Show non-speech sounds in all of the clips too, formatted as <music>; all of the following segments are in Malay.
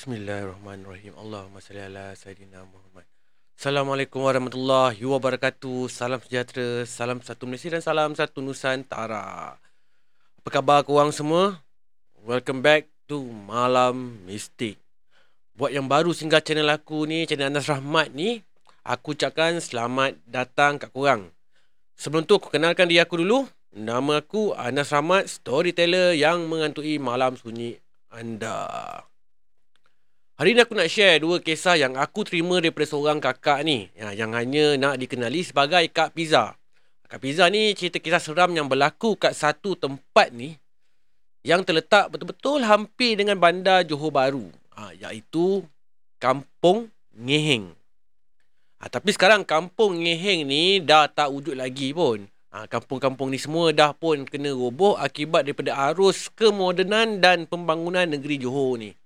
Bismillahirrahmanirrahim. Allahumma salli ala Sayyidina Muhammad. Assalamualaikum warahmatullahi wabarakatuh. Salam sejahtera, salam satu Malaysia dan salam satu Nusantara. Apa khabar korang semua? Welcome back to Malam Mistik. Buat yang baru singgah channel aku ni, channel Anas Rahmat ni, aku ucapkan selamat datang kat korang. Sebelum tu aku kenalkan diri aku dulu. Nama aku Anas Rahmat, storyteller yang mengantui malam sunyi anda. Hari ni aku nak share dua kisah yang aku terima daripada seorang kakak ni ya, yang hanya nak dikenali sebagai Kak Pizza. Kak Pizza ni cerita kisah seram yang berlaku kat satu tempat ni yang terletak betul-betul hampir dengan bandar Johor Bahru ha, iaitu Kampung Ngeheng. Ha, tapi sekarang Kampung Ngeheng ni dah tak wujud lagi pun. Ha, kampung-kampung ni semua dah pun kena roboh akibat daripada arus kemodenan dan pembangunan negeri Johor ni.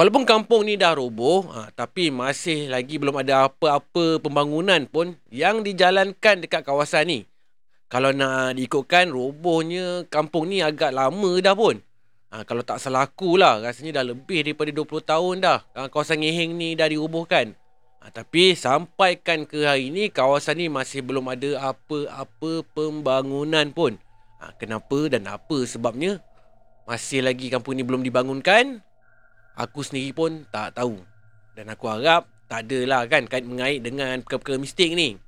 Walaupun kampung ni dah roboh, ha, tapi masih lagi belum ada apa-apa pembangunan pun yang dijalankan dekat kawasan ni. Kalau nak diikutkan, robohnya kampung ni agak lama dah pun. Ha, kalau tak salah aku lah, rasanya dah lebih daripada 20 tahun dah ha, kawasan Ngeheng ni dah dirobohkan. Ha, tapi sampaikan ke hari ni, kawasan ni masih belum ada apa-apa pembangunan pun. Ha, kenapa dan apa sebabnya? Masih lagi kampung ni belum dibangunkan aku sendiri pun tak tahu. Dan aku harap tak adalah kan kait mengait dengan perkara-perkara mistik ni.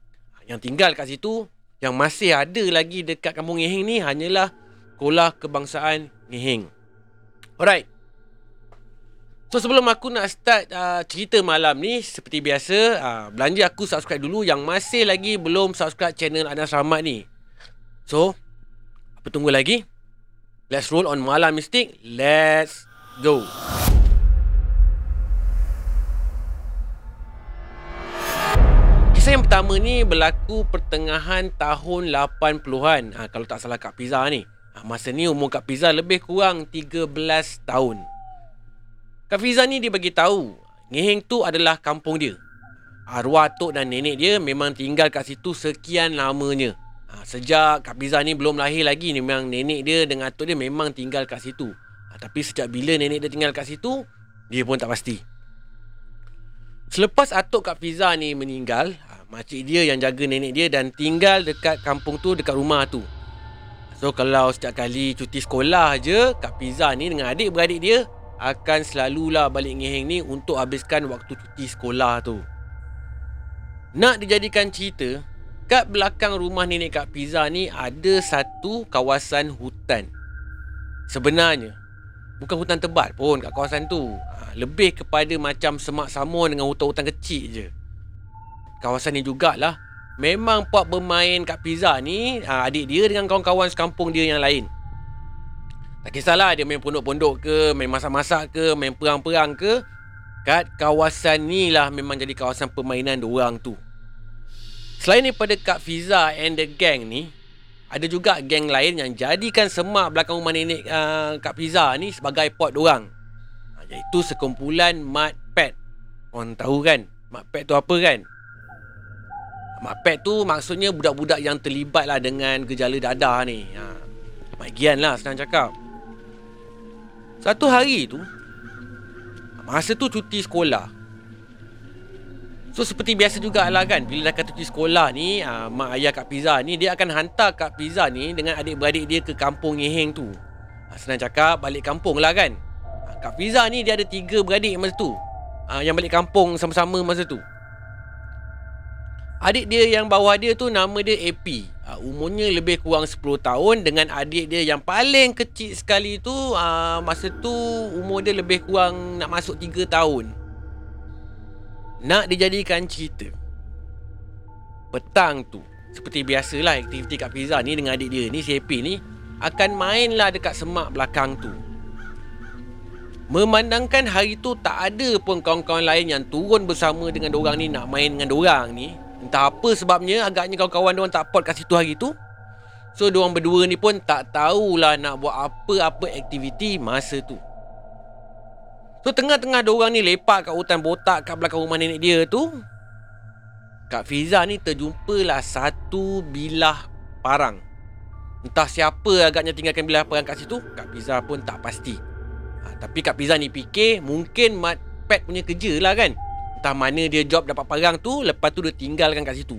Yang tinggal kat situ, yang masih ada lagi dekat kampung Ngeheng ni hanyalah sekolah kebangsaan Ngeheng. Alright. So sebelum aku nak start uh, cerita malam ni seperti biasa, uh, belanja aku subscribe dulu yang masih lagi belum subscribe channel Anas Rahmat ni. So, apa tunggu lagi? Let's roll on Malam Mistik. Let's go. Kisah yang pertama ni berlaku pertengahan tahun 80-an. Ha, kalau tak salah Kak Pizza ni. Ha, masa ni umur Kak Pizza lebih kurang 13 tahun. Kak Pizza ni dia bagi tahu, Ngeheng tu adalah kampung dia. Arwah tok dan nenek dia memang tinggal kat situ sekian lamanya. Ha, sejak Kak Pizza ni belum lahir lagi memang nenek dia dengan tok dia memang tinggal kat situ. Ha, tapi sejak bila nenek dia tinggal kat situ, dia pun tak pasti. Selepas atuk Kak Fiza ni meninggal, makcik dia yang jaga nenek dia dan tinggal dekat kampung tu dekat rumah tu. So kalau setiap kali cuti sekolah je, Kak Pizza ni dengan adik-beradik dia akan selalulah balik ngeheng ni untuk habiskan waktu cuti sekolah tu. Nak dijadikan cerita, kat belakang rumah nenek Kak Pizza ni ada satu kawasan hutan. Sebenarnya, bukan hutan tebal pun kat kawasan tu. Ha, lebih kepada macam semak samun dengan hutan-hutan kecil je. Kawasan ni jugalah. Memang puak bermain kat pizza ni ha, Adik dia dengan kawan-kawan sekampung dia yang lain. Tak kisahlah dia main pondok-pondok ke Main masak-masak ke Main perang-perang ke. Kat kawasan ni lah memang jadi kawasan permainan orang tu. Selain daripada Kak Fiza and the gang ni Ada juga geng lain yang jadikan semak belakang rumah nenek uh, Kak Fiza ni sebagai pot dorang ha, Iaitu sekumpulan Mat Pet Orang tahu kan Mat Pet tu apa kan Mapet tu maksudnya budak-budak yang terlibat lah dengan gejala dadah ni. Ha. Magian lah senang cakap. Satu hari tu, masa tu cuti sekolah. So seperti biasa jugalah kan, bila dah kata cuti sekolah ni, ha, mak ayah Kak Pizza ni, dia akan hantar Kak Pizza ni dengan adik-beradik dia ke kampung Ngeheng tu. Ha, senang cakap, balik kampung lah kan. Ha, Kak Pizza ni dia ada tiga beradik masa tu. Ha, yang balik kampung sama-sama masa tu. Adik dia yang bawah dia tu nama dia AP. Uh, umurnya lebih kurang 10 tahun dengan adik dia yang paling kecil sekali tu uh, masa tu umur dia lebih kurang nak masuk 3 tahun. Nak dijadikan cerita. Petang tu, seperti biasalah aktiviti kat Pizza ni dengan adik dia ni si AP ni akan mainlah dekat semak belakang tu. Memandangkan hari tu tak ada pun kawan-kawan lain yang turun bersama dengan dorang ni nak main dengan dorang ni Entah apa sebabnya agaknya kawan-kawan diorang tak pot kat situ hari tu. So diorang berdua ni pun tak tahulah nak buat apa-apa aktiviti masa tu. So tengah-tengah diorang ni lepak kat hutan botak kat belakang rumah nenek dia tu. Kak Fiza ni terjumpalah satu bilah parang. Entah siapa agaknya tinggalkan bilah parang kat situ, Kak Fiza pun tak pasti. ha, Tapi Kak Fiza ni fikir Mungkin Mat Pat punya kerja lah kan Entah mana dia job dapat parang tu Lepas tu dia tinggalkan kat situ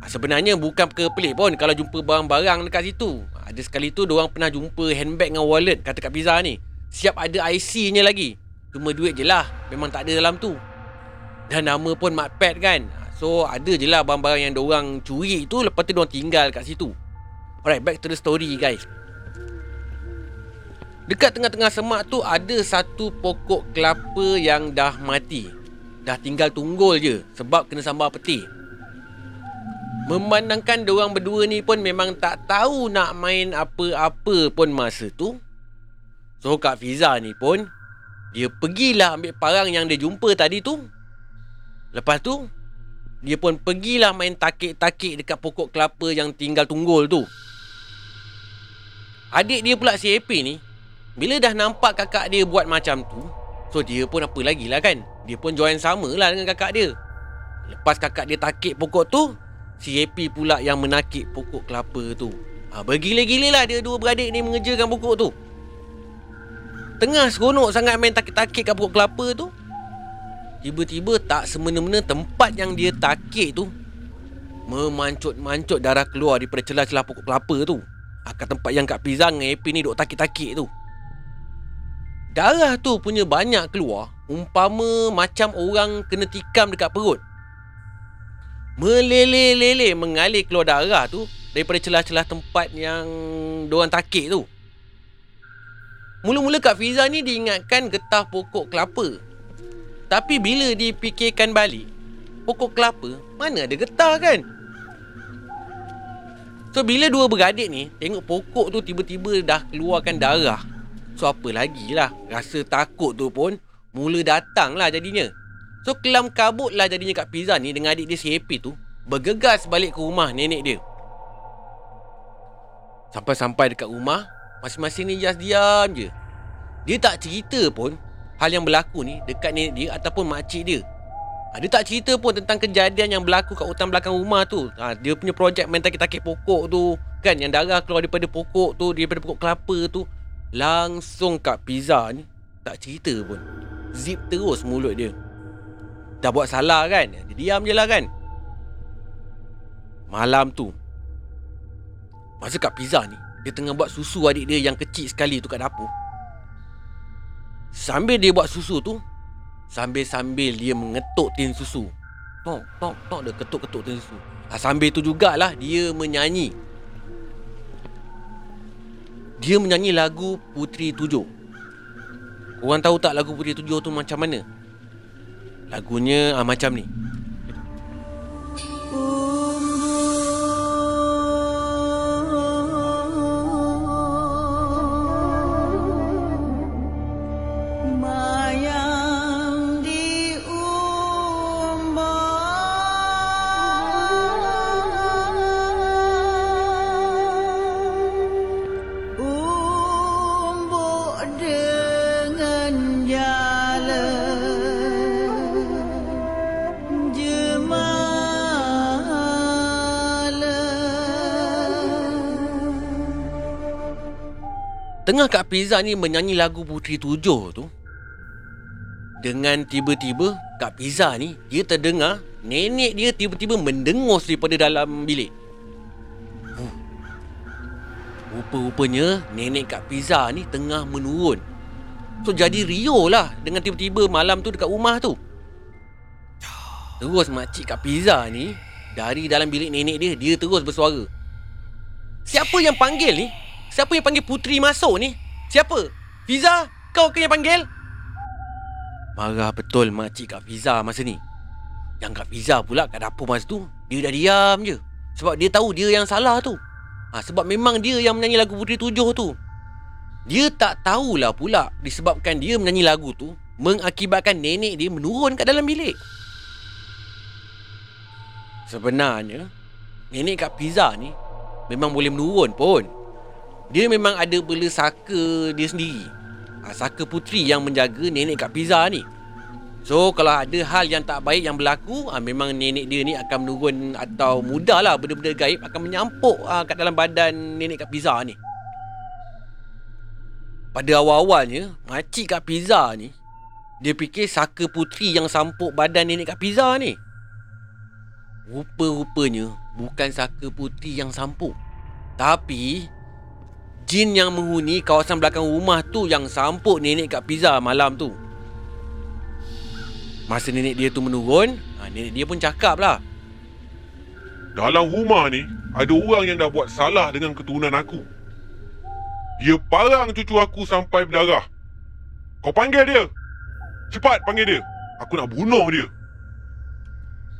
ha, Sebenarnya bukan ke pelik pun Kalau jumpa barang-barang dekat situ ha, Ada sekali tu Diorang pernah jumpa handbag dengan wallet Kata Kak Fiza ni Siap ada IC nya lagi Cuma duit je lah Memang tak ada dalam tu Dan nama pun Mat Pat kan So ada je lah barang-barang yang diorang curi tu Lepas tu diorang tinggal kat situ Alright back to the story guys Dekat tengah-tengah semak tu ada satu pokok kelapa yang dah mati. Dah tinggal tunggul je sebab kena sambar peti. Memandangkan diorang berdua ni pun memang tak tahu nak main apa-apa pun masa tu. So Kak Fiza ni pun dia pergilah ambil parang yang dia jumpa tadi tu. Lepas tu dia pun pergilah main takik-takik dekat pokok kelapa yang tinggal tunggul tu. Adik dia pula si Happy ni bila dah nampak kakak dia buat macam tu So dia pun apa lagi lah kan Dia pun join sama lah dengan kakak dia Lepas kakak dia takik pokok tu Si Happy pula yang menakik pokok kelapa tu ha, Bergila-gila lah dia dua beradik ni mengejarkan pokok tu Tengah seronok sangat main takik-takik kat pokok kelapa tu. Tiba-tiba tak semena-mena tempat yang dia takik tu Memancut-mancut darah keluar daripada celah-celah pokok kelapa tu. Akan tempat yang Kak Pizang dengan Happy ni duk takik-takik tu. Darah tu punya banyak keluar Umpama macam orang kena tikam dekat perut. Meleleh-leleh mengalir keluar darah tu Daripada celah-celah tempat yang Diorang takik tu Mula-mula Kak Fiza ni diingatkan getah pokok kelapa. Tapi bila dipikirkan balik Pokok kelapa mana ada getah kan? So bila dua beradik ni Tengok pokok tu tiba-tiba dah keluarkan darah. So apa lagi lah? Rasa takut tu pun Mula datang lah jadinya. So kelam kabut lah jadinya kat Pizza ni Dengan adik dia si Happy tu. Bergegas balik ke rumah nenek dia. Sampai-sampai dekat rumah Masing-masing ni just diam je. Dia tak cerita pun Hal yang berlaku ni Dekat nenek dia Ataupun makcik dia. Ha, Dia tak cerita pun Tentang kejadian yang berlaku Kat hutan belakang rumah tu. Ha, Dia punya projek Main takik-takik pokok tu Kan yang darah keluar daripada pokok tu Daripada pokok kelapa tu Langsung kat pizza ni Tak cerita pun. Zip terus mulut dia. Dah buat salah kan? Dia diam je lah kan? Malam tu Masa kat pizza ni Dia tengah buat susu adik dia yang kecil sekali tu kat dapur Sambil dia buat susu tu Sambil-sambil dia mengetuk tin susu Tok, tok, tok dia ketuk-ketuk tin susu ha, Sambil tu jugalah dia menyanyi dia menyanyi lagu Putri Tujuh. Korang tahu tak lagu Putri Tujuh tu macam mana? Lagunya ah, macam ni. Tengah Kak Pizza ni menyanyi lagu Putri Tujuh tu Dengan tiba-tiba Kak Pizza ni Dia terdengar Nenek dia tiba-tiba mendengus daripada dalam bilik huh. Rupa-rupanya Nenek Kak Pizza ni tengah menurun So jadi Rio lah Dengan tiba-tiba malam tu dekat rumah tu Terus makcik Kak Pizza ni Dari dalam bilik nenek dia Dia terus bersuara Siapa yang panggil ni? Siapa yang panggil Putri masuk ni? Siapa? Fiza? Kau ke yang panggil? Marah betul makcik Kak Fiza masa ni. Yang Kak Fiza pula kat dapur masa tu, dia dah diam je. Sebab dia tahu dia yang salah tu. Ha, sebab memang dia yang menyanyi lagu Putri Tujuh tu. Dia tak tahulah pula disebabkan dia menyanyi lagu tu mengakibatkan nenek dia menurun kat dalam bilik. Sebenarnya, nenek Kak Fiza ni memang boleh menurun pun. Dia memang ada bela saka dia sendiri ha, Saka putri yang menjaga nenek kat pizza ni So kalau ada hal yang tak baik yang berlaku ha, Memang nenek dia ni akan menurun Atau mudahlah benda-benda gaib Akan menyampuk ha, kat dalam badan nenek kat pizza ni pada awal-awalnya makcik Kak Pizza ni dia fikir Saka Putri yang sampuk badan nenek Kak Pizza ni. Rupa-rupanya bukan Saka Putri yang sampuk. Tapi jin yang menghuni kawasan belakang rumah tu yang sampuk nenek Kak Pizza malam tu. Masa nenek dia tu menurun, ha, nenek dia pun cakap lah. Dalam rumah ni, ada orang yang dah buat salah dengan keturunan aku. Dia parang cucu aku sampai berdarah. Kau panggil dia. Cepat panggil dia. Aku nak bunuh dia.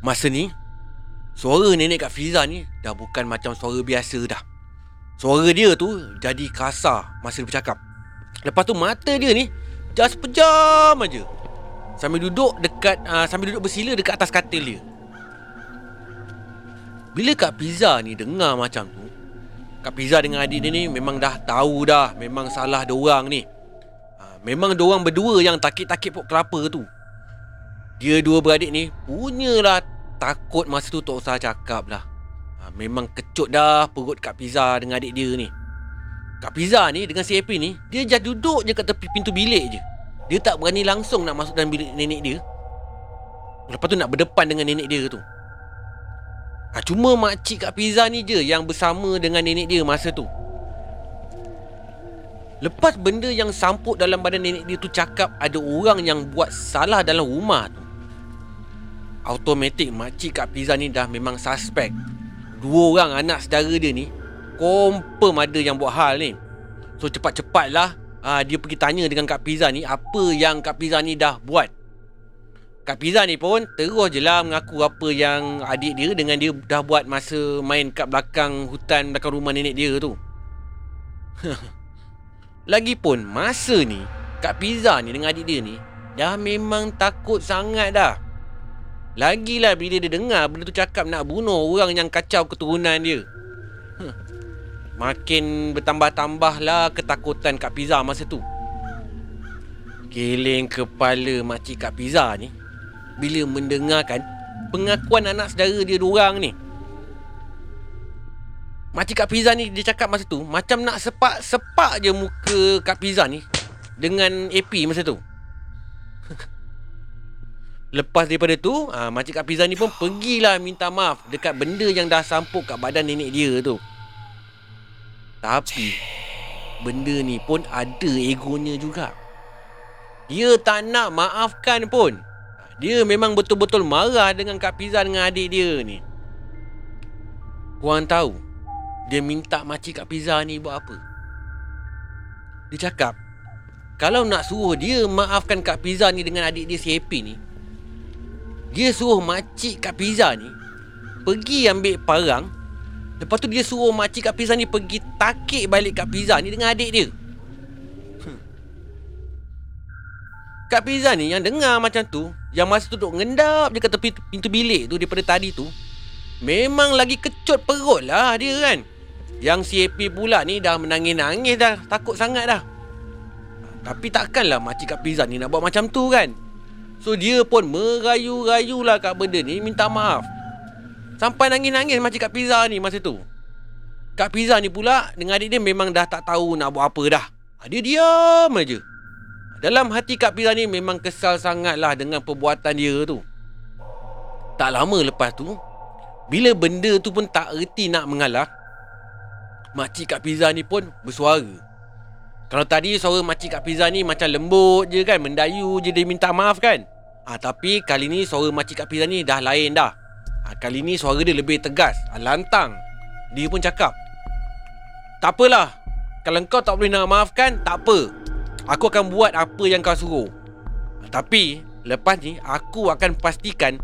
Masa ni, suara nenek Kak Fiza ni dah bukan macam suara biasa dah. Suara dia tu jadi kasar masa dia bercakap. Lepas tu mata dia ni just pejam aja. Sambil duduk dekat uh, sambil duduk bersila dekat atas katil dia. Bila Kak Pizza ni dengar macam tu, Kak Pizza dengan adik dia ni memang dah tahu dah memang salah dia orang ni. Ha, memang dia orang berdua yang takik-takik pok kelapa tu. Dia dua beradik ni punyalah takut masa tu tak usah cakap lah. Memang kecut dah perut Kak Pizza dengan adik dia ni. Kak Pizza ni dengan si Happy ni, dia just duduk je kat tepi pintu bilik je. Dia tak berani langsung nak masuk dalam bilik nenek dia. Lepas tu nak berdepan dengan nenek dia tu. Ha, cuma makcik Kak Pizza ni je yang bersama dengan nenek dia masa tu. Lepas benda yang sampuk dalam badan nenek dia tu cakap ada orang yang buat salah dalam rumah tu. Automatik makcik Kak Pizza ni dah memang suspek. Dua orang anak saudara dia ni confirm ada yang buat hal ni. So cepat-cepatlah ha, dia pergi tanya dengan Kak Pizza ni apa yang Kak Pizza ni dah buat. Kak Pizza ni pun terus je lah mengaku apa yang adik dia dengan dia dah buat masa main kat belakang hutan belakang rumah nenek dia tu. <laughs> Lagipun masa ni Kak Pizza ni dengan adik dia ni dah memang takut sangat dah. Lagilah bila dia dengar benda tu cakap nak bunuh orang yang kacau keturunan dia. Makin bertambah-tambah lah ketakutan Kak Pizza masa tu. Geleng kepala makcik Kak Pizza ni bila mendengarkan pengakuan anak saudara dia orang ni. Makcik Kak Pizza ni dia cakap masa tu macam nak sepak-sepak je muka Kak Pizza ni dengan AP masa tu. Lepas daripada tu, ha, Makcik Kak Pizza ni pun pergilah minta maaf dekat benda yang dah sampuk kat badan nenek dia tu. Tapi, benda ni pun ada egonya juga. Dia tak nak maafkan pun. Dia memang betul-betul marah dengan Kak Pizza dengan adik dia ni. Korang tahu, dia minta makcik Kak Pizza ni buat apa? Dia cakap, kalau nak suruh dia maafkan Kak Pizza ni dengan adik dia si Happy ni, dia suruh makcik Kak Pizza ni pergi ambil parang, lepas tu dia suruh makcik Kak Pizza ni pergi takik balik Kak Pizza ni dengan adik dia. Kak Pizza ni yang dengar macam tu Yang masa tu duduk ngendap je kat tepi pintu bilik tu Daripada tadi tu Memang lagi kecut perut lah dia kan. Yang si Happy pula ni dah menangis-nangis dah Takut sangat dah. Tapi takkanlah makcik Kak Pizza ni nak buat macam tu kan So dia pun merayu-rayu lah kat benda ni Minta maaf Sampai nangis-nangis makcik Kak Pizza ni masa tu Kak Pizza ni pula dengan adik dia memang dah tak tahu nak buat apa dah Dia diam aja. Dalam hati Kak Pira ni memang kesal sangatlah dengan perbuatan dia tu. Tak lama lepas tu, bila benda tu pun tak erti nak mengalah, makcik Kak Pizza ni pun bersuara. Kalau tadi suara makcik Kak Pizza ni macam lembut je kan, mendayu je dia minta maaf kan. Ha, tapi kali ni suara makcik Kak Pizza ni dah lain dah. Ha, kali ni suara dia lebih tegas, ha, lantang. Dia pun cakap, Tak apalah, kalau kau tak boleh nak maafkan, tak apa. Aku akan buat apa yang kau suruh. Tapi Lepas ni Aku akan pastikan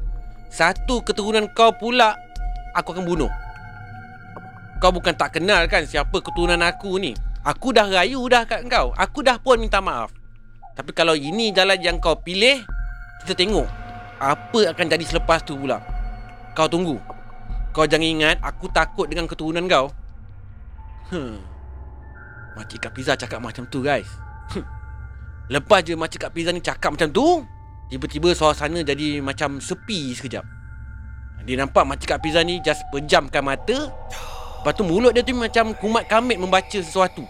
Satu keturunan kau pula Aku akan bunuh. Kau bukan tak kenal kan Siapa keturunan aku ni? Aku dah rayu dah kat kau. Aku dah pun minta maaf. Tapi kalau ini jalan yang kau pilih Kita tengok Apa akan jadi selepas tu pula. Kau tunggu. Kau jangan ingat Aku takut dengan keturunan kau. Hmm. Makcik Kak Pizza cakap macam tu guys. Lepas je macam Kak Pizza ni cakap macam tu Tiba-tiba suasana jadi macam sepi sekejap. Dia nampak macam Kak Pizza ni just pejamkan mata. Lepas tu mulut dia tu macam kumat kamit membaca sesuatu.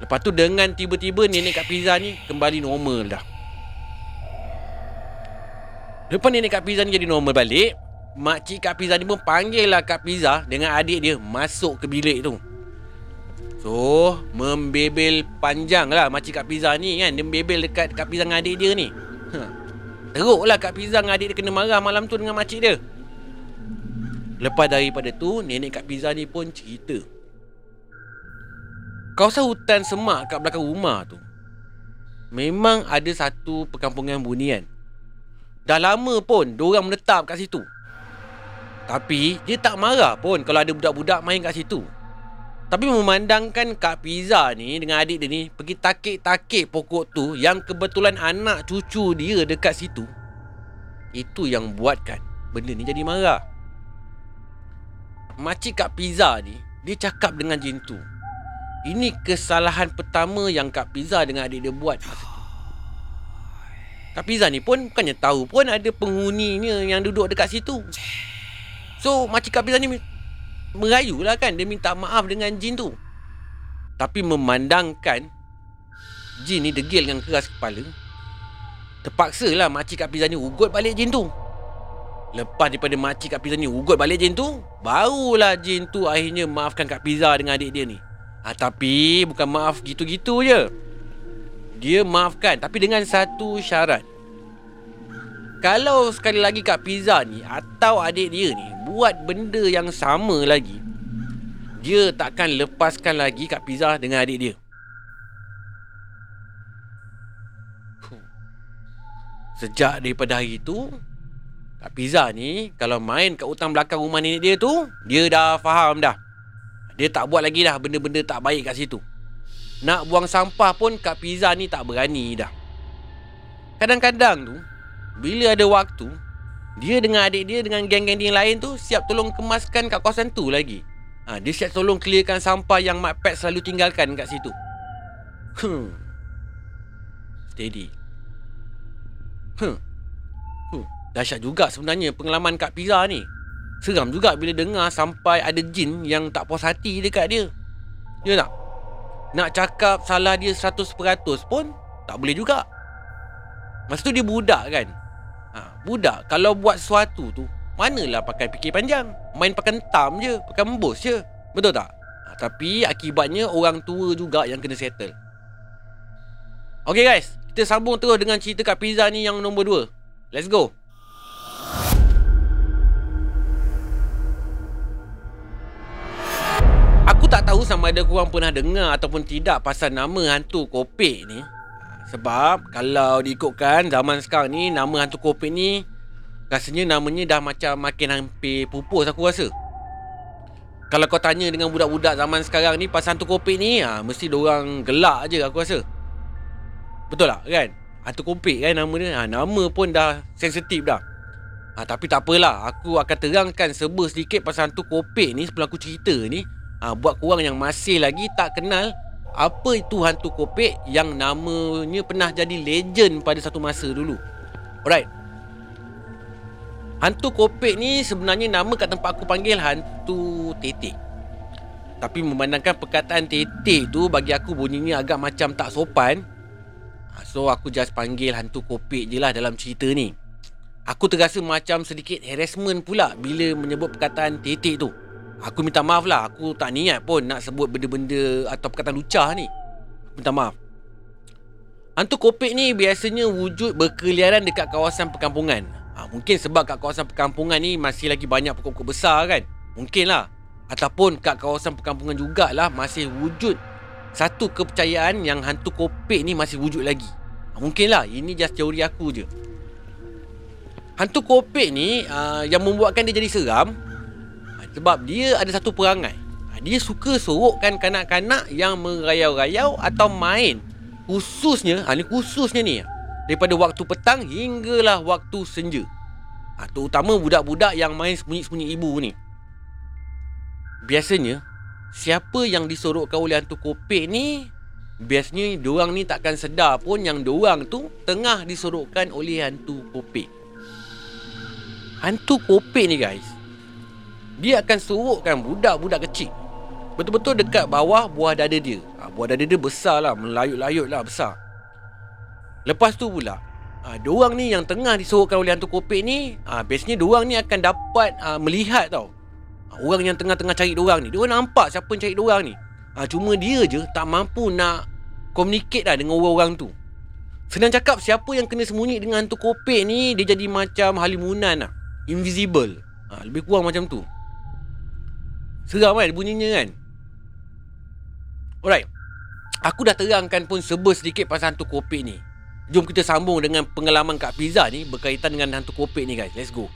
Lepas tu dengan tiba-tiba nenek Kak Pizza ni kembali normal dah. Lepas nenek Kak Pizza ni jadi normal balik, makcik Kak Pizza ni pun panggil lah Kak Pizza dengan adik dia masuk ke bilik tu. So, membebel panjang lah makcik Kak Pizza ni kan. Dia membebel dekat Kak Pizza dengan adik dia ni. Ha. Teruk lah Kak Pizza dengan adik dia kena marah malam tu dengan makcik dia. Lepas daripada tu, nenek Kak Pizza ni pun cerita. Kawasan hutan semak kat belakang rumah tu Memang ada satu perkampungan bunian Dah lama pun Diorang menetap kat situ. Tapi Dia tak marah pun Kalau ada budak-budak main kat situ. Tapi memandangkan Kak Pizza ni Dengan adik dia ni Pergi takik-takik pokok tu Yang kebetulan anak cucu dia dekat situ. Itu yang buatkan Benda ni jadi marah. Makcik Kak Pizza ni Dia cakap dengan jin tu ini kesalahan pertama yang Kak Pizza dengan adik dia buat. masa tu. Kak ni pun bukannya tahu pun ada penghuninya yang duduk dekat situ. So, makcik Kak ni merayu lah kan. Dia minta maaf dengan jin tu. Tapi memandangkan jin ni degil dengan keras kepala. Terpaksa lah makcik Kak Pizza ni ugut balik jin tu. Lepas daripada makcik Kak Pizza ni ugut balik jin tu, barulah jin tu akhirnya maafkan Kak Pizza dengan adik dia ni. Ha, tapi bukan maaf gitu-gitu je. Dia maafkan tapi dengan satu syarat. Kalau sekali lagi Kak Pizza ni atau adik dia ni buat benda yang sama lagi, dia takkan lepaskan lagi Kak Pizza dengan adik dia. Sejak daripada hari tu, Kak Pizza ni kalau main kat hutang belakang rumah nenek dia tu, dia dah faham dah. Dia tak buat lagi dah benda-benda tak baik kat situ. Nak buang sampah pun Kak Pizza ni tak berani dah. Kadang-kadang tu, bila ada waktu, dia dengan adik dia dengan geng-geng dia lain tu siap tolong kemaskan kat kawasan tu lagi. Ha, dia siap tolong clearkan sampah yang Mak Pat selalu tinggalkan kat situ. Hmm. Steady. Hmm. Hmm. Dahsyat juga sebenarnya pengalaman Kak Pizza ni. Seram juga bila dengar sampai ada jin yang tak puas hati dekat dia. Ya tak? Nak cakap salah dia 100% pun tak boleh juga. Masa tu dia budak kan? Ha, budak kalau buat sesuatu tu manalah pakai fikir panjang. Main pakai entam je, pakai embus je. Betul tak? Ha, tapi akibatnya orang tua juga yang kena settle. Okay guys, kita sambung terus dengan cerita Kak Pizza ni yang nombor 2. Let's go. Tahu sama ada korang pernah dengar ataupun tidak pasal nama hantu kopek ni. Sebab kalau diikutkan zaman sekarang ni nama hantu kopek ni rasanya namanya dah macam makin hampir pupus aku rasa. Kalau kau tanya dengan budak-budak zaman sekarang ni pasal hantu kopek ni, ha, mesti orang gelak je aku rasa. Betul tak kan? Hantu kopek kan nama dia. Ha, nama pun dah sensitif dah. Ha, tapi tak apalah, aku akan terangkan serba sedikit pasal hantu kopek ni sebelum aku cerita ni ha, Buat korang yang masih lagi tak kenal Apa itu hantu kopek yang namanya pernah jadi legend pada satu masa dulu. Alright. Hantu kopek ni sebenarnya nama kat tempat aku panggil hantu tetek Tapi memandangkan perkataan tetek tu bagi aku bunyinya agak macam tak sopan. Ha, So aku just panggil hantu kopek je lah dalam cerita ni. Aku terasa macam sedikit harassment pula bila menyebut perkataan tetek tu Aku minta maaf lah. Aku tak niat pun nak sebut benda-benda Atau perkataan lucah ni. Minta maaf. Hantu kopek ni biasanya wujud berkeliaran dekat kawasan perkampungan. Ha, Mungkin sebab kat kawasan perkampungan ni Masih lagi banyak pokok-pokok besar kan? Mungkin lah. Ataupun kat kawasan perkampungan jugalah Masih wujud Satu kepercayaan yang hantu kopek ni masih wujud lagi. Ha, Mungkin lah. Ini just teori aku je. Hantu kopek ni uh, Yang membuatkan dia jadi seram sebab dia ada satu perangai. Ha, Dia suka sorokkan kanak-kanak yang merayau-rayau atau main. Khususnya, ha, ni khususnya ni Daripada waktu petang hinggalah waktu senja. Ha, Terutama budak-budak yang main sembunyi-sembunyi ibu ni. Biasanya Siapa yang disorokkan oleh hantu kopek ni Biasanya diorang ni takkan sedar pun yang diorang tu Tengah disorokkan oleh hantu kopek. Hantu kopek ni guys dia akan sorokkan budak-budak kecil. Betul-betul dekat bawah buah dada dia. Ha, Buah dada dia besar lah Melayut-layut lah besar. Lepas tu pula uh, Diorang ni yang tengah disorokkan oleh hantu kopek ni uh, Biasanya diorang ni akan dapat uh, Melihat tau. Uh, Orang yang tengah-tengah cari diorang ni Diorang nampak siapa yang cari diorang ni. Uh, Cuma dia je tak mampu nak Communicate lah dengan orang-orang tu. Senang cakap siapa yang kena sembunyi dengan hantu kopek ni Dia jadi macam halimunan lah. Invisible. Ha, Lebih kurang macam tu Seram kan bunyinya kan? Alright. Aku dah terangkan pun sebel sedikit pasal hantu kopek ni. Jom kita sambung dengan pengalaman Kak Pizza ni Berkaitan dengan hantu kopek ni guys. Let's go.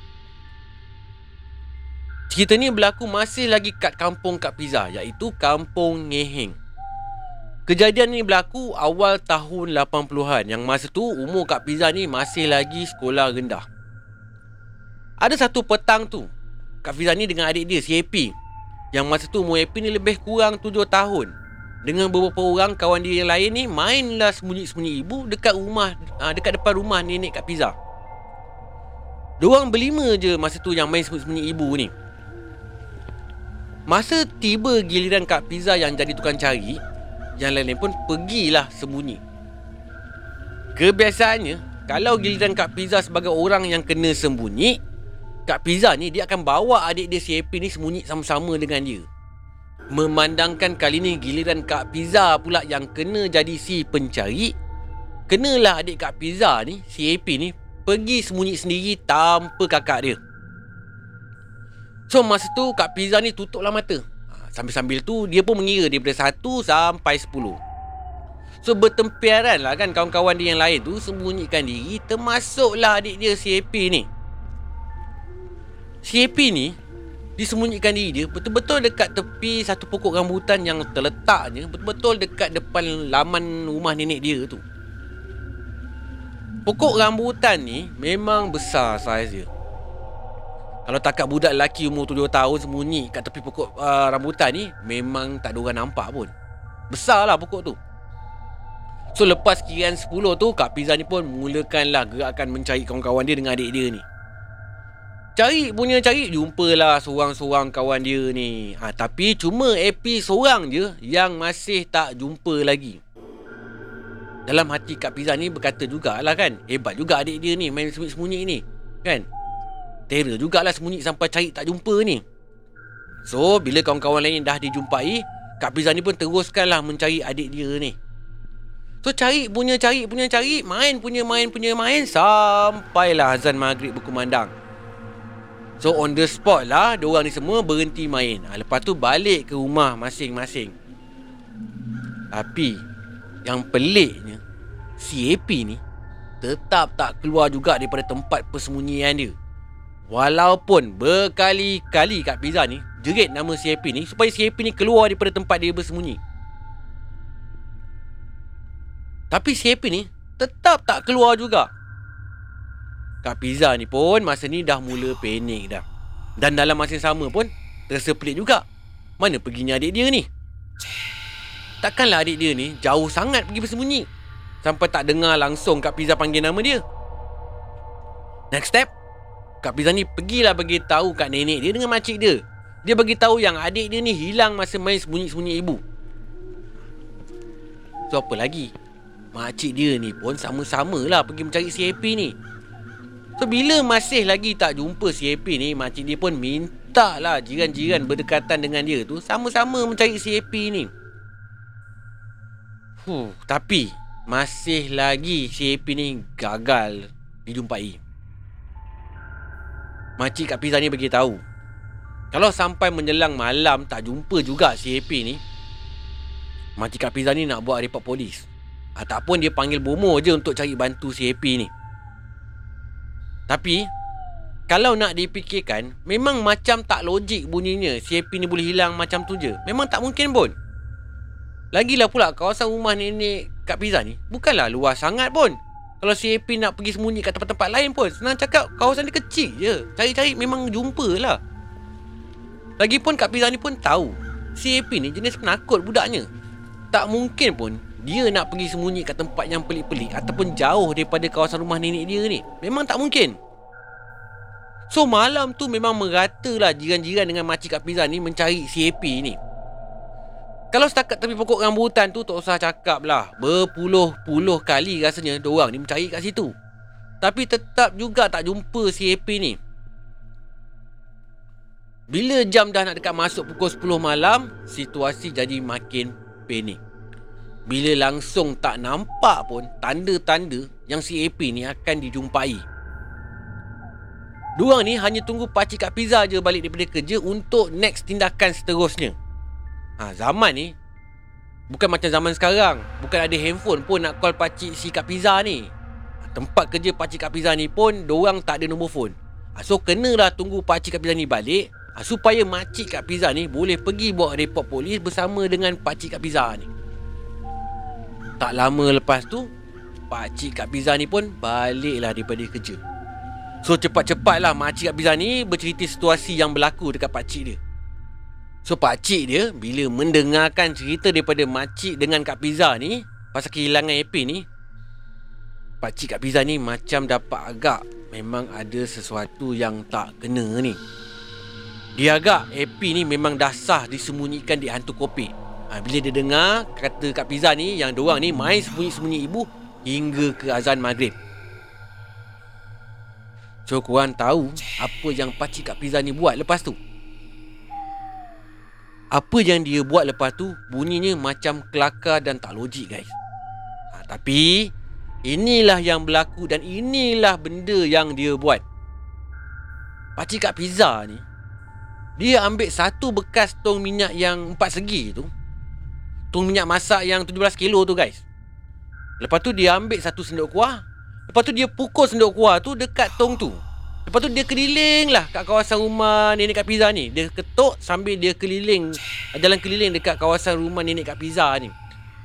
Cerita ni berlaku masih lagi kat kampung Kak Pizza Iaitu Kampung Ngeheng. Kejadian ni berlaku awal tahun 80-an Yang masa tu umur Kak Pizza ni masih lagi sekolah rendah. Ada satu petang tu Kak Pizza ni dengan adik dia si Happy Yang masa tu umur Happy ni lebih kurang 7 tahun. Dengan beberapa orang kawan dia yang lain ni Mainlah sembunyi-sembunyi ibu dekat rumah ah, Dekat depan rumah nenek Kak Pizza. Diorang berlima je masa tu yang main sembunyi-sembunyi ibu ni. Masa tiba giliran Kak Pizza yang jadi tukang cari yang lain-lain pun pergilah sembunyi. Kebiasaannya, kalau giliran Kak Pizza sebagai orang yang kena sembunyi, Kak Pizza ni dia akan bawa adik dia si Happy ni sembunyi sama-sama dengan dia. Memandangkan kali ni giliran Kak Pizza pula yang kena jadi si pencari, kenalah adik Kak Pizza ni, si Happy ni, pergi sembunyi sendiri tanpa kakak dia. So masa tu Kak Pizza ni tutuplah mata Sambil-sambil tu dia pun mengira daripada 1 sampai 10 So bertempiaran lah kan kawan-kawan dia yang lain tu Sembunyikan diri Termasuklah adik dia si Happy ni Si Happy ni Disembunyikan diri dia Betul-betul dekat tepi Satu pokok rambutan yang terletaknya Betul-betul dekat depan laman rumah nenek dia tu. Pokok rambutan ni Memang besar saiz dia. Kalau takat budak lelaki umur 7 tahun sembunyi kat tepi pokok uh, rambutan ni Memang tak ada orang nampak pun. Besar lah pokok tu. So lepas kiraan 10 tu Kak Pizza ni pun mulakanlah gerakan mencari kawan-kawan dia dengan adik dia ni Cari punya cari Jumpalah seorang-seorang kawan dia ni ha, Tapi cuma AP seorang je Yang masih tak jumpa lagi Dalam hati Kak Pizza ni berkata jugalah kan Hebat juga adik dia ni main sembunyi-sembunyi ni Kan Terror jugalah sembunyi sampai cari tak jumpa ni. So, bila kawan-kawan lain dah dijumpai, Kak Pizza ni pun teruskanlah mencari adik dia ni. So, cari punya cari punya cari, main punya main punya main, sampailah azan maghrib berkumandang. So, on the spot lah, diorang ni semua berhenti main. Ha, lepas tu, balik ke rumah masing-masing. Tapi, yang peliknya, si AP ni tetap tak keluar juga daripada tempat persembunyian dia. Walaupun berkali-kali Kak Pizza ni jerit nama si Happy ni supaya si Happy ni keluar daripada tempat dia bersembunyi. Tapi si Happy ni tetap tak keluar juga. Kak Pizza ni pun masa ni dah mula panik dah. Dan dalam masa yang sama pun terasa pelik juga. Mana perginya adik dia ni? Takkanlah adik dia ni jauh sangat pergi bersembunyi. Sampai tak dengar langsung Kak Pizza panggil nama dia. Next step, Kak Pizza ni pergilah bagi tahu kat nenek dia dengan makcik dia. Dia bagi tahu yang adik dia ni hilang masa main sembunyi-sembunyi ibu. So apa lagi? Makcik dia ni pun sama-sama lah pergi mencari si Happy ni. So bila masih lagi tak jumpa si Happy ni, makcik dia pun minta lah jiran-jiran berdekatan dengan dia tu sama-sama mencari si Happy ni. Huh, tapi masih lagi si Happy ni gagal dijumpai. Makcik kat pizza ni bagi tahu. Kalau sampai menjelang malam tak jumpa juga si Happy ni, Makcik kat pizza ni nak buat report polis. Ataupun dia panggil bomo je untuk cari bantu si Happy ni. Tapi, kalau nak dipikirkan, memang macam tak logik bunyinya Happy ni boleh hilang macam tu je. Memang tak mungkin pun. Lagilah pula kawasan rumah nenek kat pizza ni bukanlah luas sangat pun. Kalau si AP nak pergi sembunyi kat tempat-tempat lain pun Senang cakap kawasan dia kecil je Cari-cari memang jumpa lah Lagipun Kak Pizza ni pun tahu Si AP ni jenis penakut budaknya Tak mungkin pun Dia nak pergi sembunyi kat tempat yang pelik-pelik Ataupun jauh daripada kawasan rumah nenek dia ni Memang tak mungkin So malam tu memang merata lah jiran-jiran dengan makcik Kak Pizza ni mencari si AP ni Kalau setakat tepi pokok rambutan tu tak usah cakap lah. Berpuluh-puluh kali rasanya diorang ni mencari kat situ. Tapi tetap juga tak jumpa si AP ni. Bila jam dah nak dekat masuk pukul 10 malam, situasi jadi makin panik. Bila langsung tak nampak pun tanda-tanda yang si AP ni akan dijumpai. Diorang ni hanya tunggu pakcik Kak Pizza je balik daripada kerja untuk next tindakan seterusnya. Ha, zaman ni Bukan macam zaman sekarang Bukan ada handphone pun nak call pakcik si Kak Pizza ni ha, Tempat kerja pakcik Kak Pizza ni pun Diorang tak ada nombor phone ha, So kenalah tunggu pakcik Kak Pizza ni balik ha, Supaya makcik Kak Pizza ni Boleh pergi buat report polis Bersama dengan pakcik Kak Pizza ni Tak lama lepas tu Pakcik Kak Pizza ni pun Baliklah daripada kerja So cepat-cepatlah makcik Kak Pizza ni Bercerita situasi yang berlaku dekat pakcik dia So pakcik dia bila mendengarkan cerita daripada makcik dengan Kak Pizza ni pasal kehilangan AP ni Pakcik Kak Pizza ni macam dapat agak memang ada sesuatu yang tak kena ni. Dia agak AP ni memang dah sah disembunyikan di hantu kopi. Ha, bila dia dengar kata Kak Pizza ni yang doang ni main sembunyi-sembunyi ibu hingga ke azan maghrib. So korang tahu apa yang pakcik Kak Pizza ni buat lepas tu? Apa yang dia buat lepas tu Bunyinya macam kelakar dan tak logik guys ha, Tapi Inilah yang berlaku dan inilah benda yang dia buat Pakcik kat pizza ni Dia ambil satu bekas tong minyak yang empat segi tu Tong minyak masak yang 17 kilo tu guys Lepas tu dia ambil satu sendok kuah Lepas tu dia pukul sendok kuah tu dekat tong tu Lepas tu dia keliling lah kat kawasan rumah nenek kat pizza ni. Dia ketuk sambil dia keliling, jalan keliling dekat kawasan rumah nenek kat pizza ni.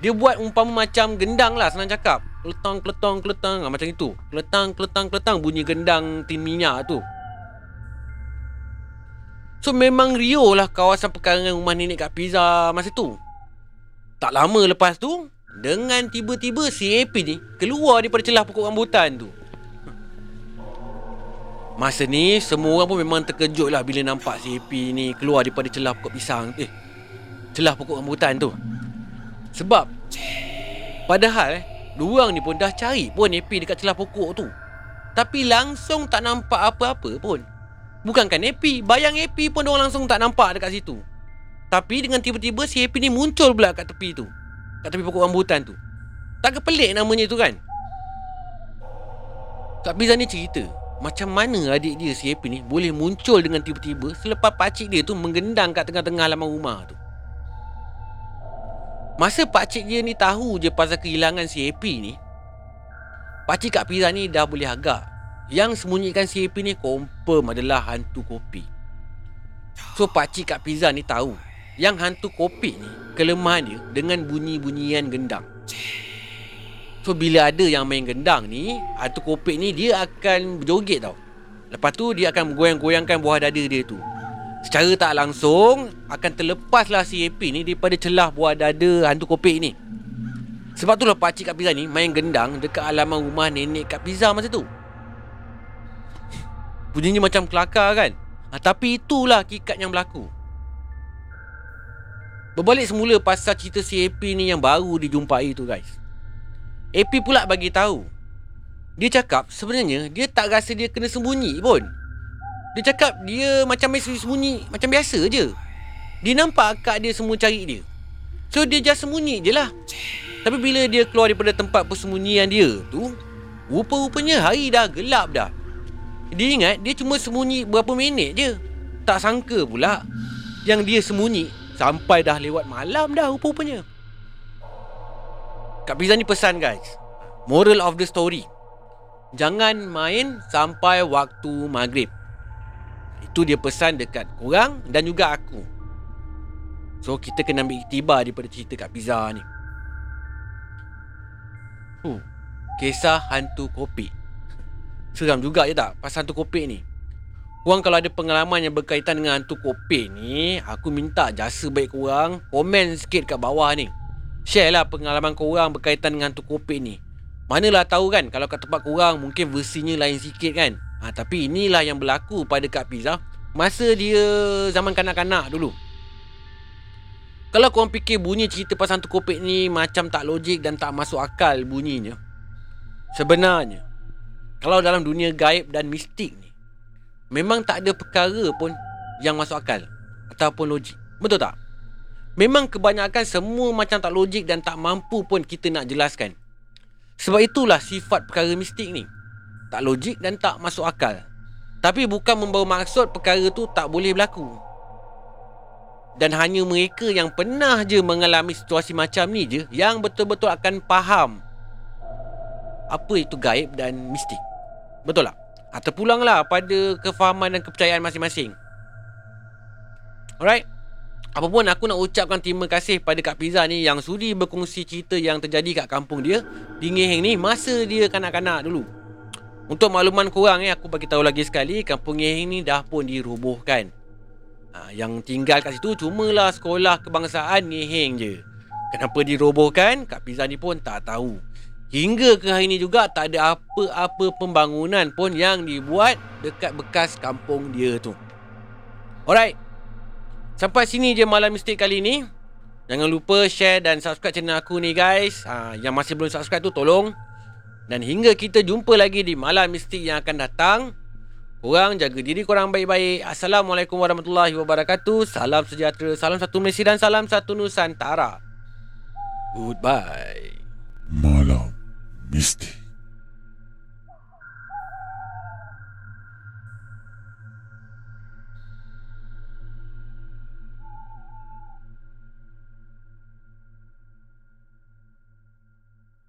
Dia buat umpama macam gendang lah senang cakap. Keletang, keletang, keletang. Ha, macam itu. Keletang, keletang, keletang bunyi gendang tin minyak tu. So memang Rio lah kawasan pekarangan rumah nenek kat pizza masa tu. Tak lama lepas tu, dengan tiba-tiba si AP ni keluar daripada celah pokok rambutan tu. Masa ni semua orang pun memang terkejut lah bila nampak si AP ni keluar daripada celah pokok pisang eh celah pokok rambutan tu. Sebab padahal eh diorang ni pun dah cari pun AP dekat celah pokok tu. Tapi langsung tak nampak apa-apa pun. Bukankan AP, bayang AP pun diorang langsung tak nampak dekat situ. Tapi dengan tiba-tiba si AP ni muncul pula kat tepi tu. Kat tepi pokok rambutan tu. Tak kepelik namanya tu kan? Kak Biza ni cerita macam mana adik dia si Happy ni boleh muncul dengan tiba-tiba selepas pakcik dia tu menggendang kat tengah-tengah halaman rumah tu. Masa pakcik dia ni tahu je pasal kehilangan si Happy ni, pakcik Kak Pira ni dah boleh agak. Yang sembunyikan si Happy ni confirm adalah hantu kopi. So pakcik Kak Pizza ni tahu yang hantu kopi ni kelemahan dia dengan bunyi-bunyian gendang. So bila ada yang main gendang ni Hantu kopek ni dia akan berjoget tau. Lepas tu dia akan goyang-goyangkan buah dada dia tu. Secara tak langsung Akan terlepaslah si Happy ni Daripada celah buah dada hantu kopek ni. Sebab tu lah pakcik Kak Pizza ni Main gendang dekat halaman rumah nenek Kak Pizza masa tu. Bunyinya macam kelakar kan? Ha, Tapi itulah kikat yang berlaku Berbalik semula pasal cerita si Happy ni yang baru dijumpai tu guys AP pula bagi tahu. Dia cakap sebenarnya dia tak rasa dia kena sembunyi pun. Dia cakap dia macam biasa sembunyi macam biasa je. Dia nampak akak dia semua cari dia. So dia just sembunyi je lah. Tapi bila dia keluar daripada tempat persembunyian dia tu, rupa-rupanya hari dah gelap dah. Dia ingat dia cuma sembunyi berapa minit je. Tak sangka pula yang dia sembunyi sampai dah lewat malam dah rupa-rupanya. Kak Pizza ni pesan guys. Moral of the story. Jangan main sampai waktu maghrib. Itu dia pesan dekat korang dan juga aku. So kita kena ambil iktibar daripada cerita Kak Pizza ni. Huh, Kisah hantu kopi Seram juga je tak pasal hantu kopi ni Korang kalau ada pengalaman yang berkaitan dengan hantu kopi ni Aku minta jasa baik korang Komen sikit kat bawah ni. Share lah pengalaman korang berkaitan dengan tu kopek ni. Manalah tahu kan Kalau kat tempat korang mungkin versinya lain sikit kan? Ha, Tapi inilah yang berlaku pada Kak Pizza Masa dia zaman kanak-kanak dulu. Kalau korang fikir bunyi cerita pasal hantu kopek ni macam tak logik dan tak masuk akal bunyinya. Sebenarnya, kalau dalam dunia gaib dan mistik ni, memang tak ada perkara pun yang masuk akal ataupun logik. Betul tak? Memang kebanyakan semua macam tak logik dan tak mampu pun kita nak jelaskan. Sebab itulah sifat perkara mistik ni. Tak logik dan tak masuk akal. Tapi bukan membawa maksud perkara tu tak boleh berlaku dan hanya mereka yang pernah je mengalami situasi macam ni je yang betul-betul akan faham apa itu gaib dan mistik. Betul tak? Terpulanglah pada kefahaman dan kepercayaan masing-masing. Alright? Apapun aku nak ucapkan terima kasih pada Kak Pizza ni yang sudi berkongsi cerita yang terjadi kat kampung dia di Ngeheng ni masa dia kanak-kanak dulu. Untuk makluman korang eh, aku bagi tahu lagi sekali kampung Ngeheng ni dah pun dirobohkan. Ha, yang tinggal kat situ cumalah sekolah kebangsaan ngeheng je. Kenapa dirobohkan? Kak Pizza ni pun tak tahu. Hingga ke hari ni juga tak ada apa-apa pembangunan pun yang dibuat dekat bekas kampung dia tu. Alright. Sampai sini je malam mistik kali ni. Jangan lupa share dan subscribe channel aku ni guys. Ha, yang masih belum subscribe tu tolong. Dan hingga kita jumpa lagi di malam mistik yang akan datang. Korang jaga diri korang baik-baik. Assalamualaikum warahmatullahi wabarakatuh. Salam sejahtera, salam satu Malaysia dan salam satu Nusantara. Goodbye. Malam mistik.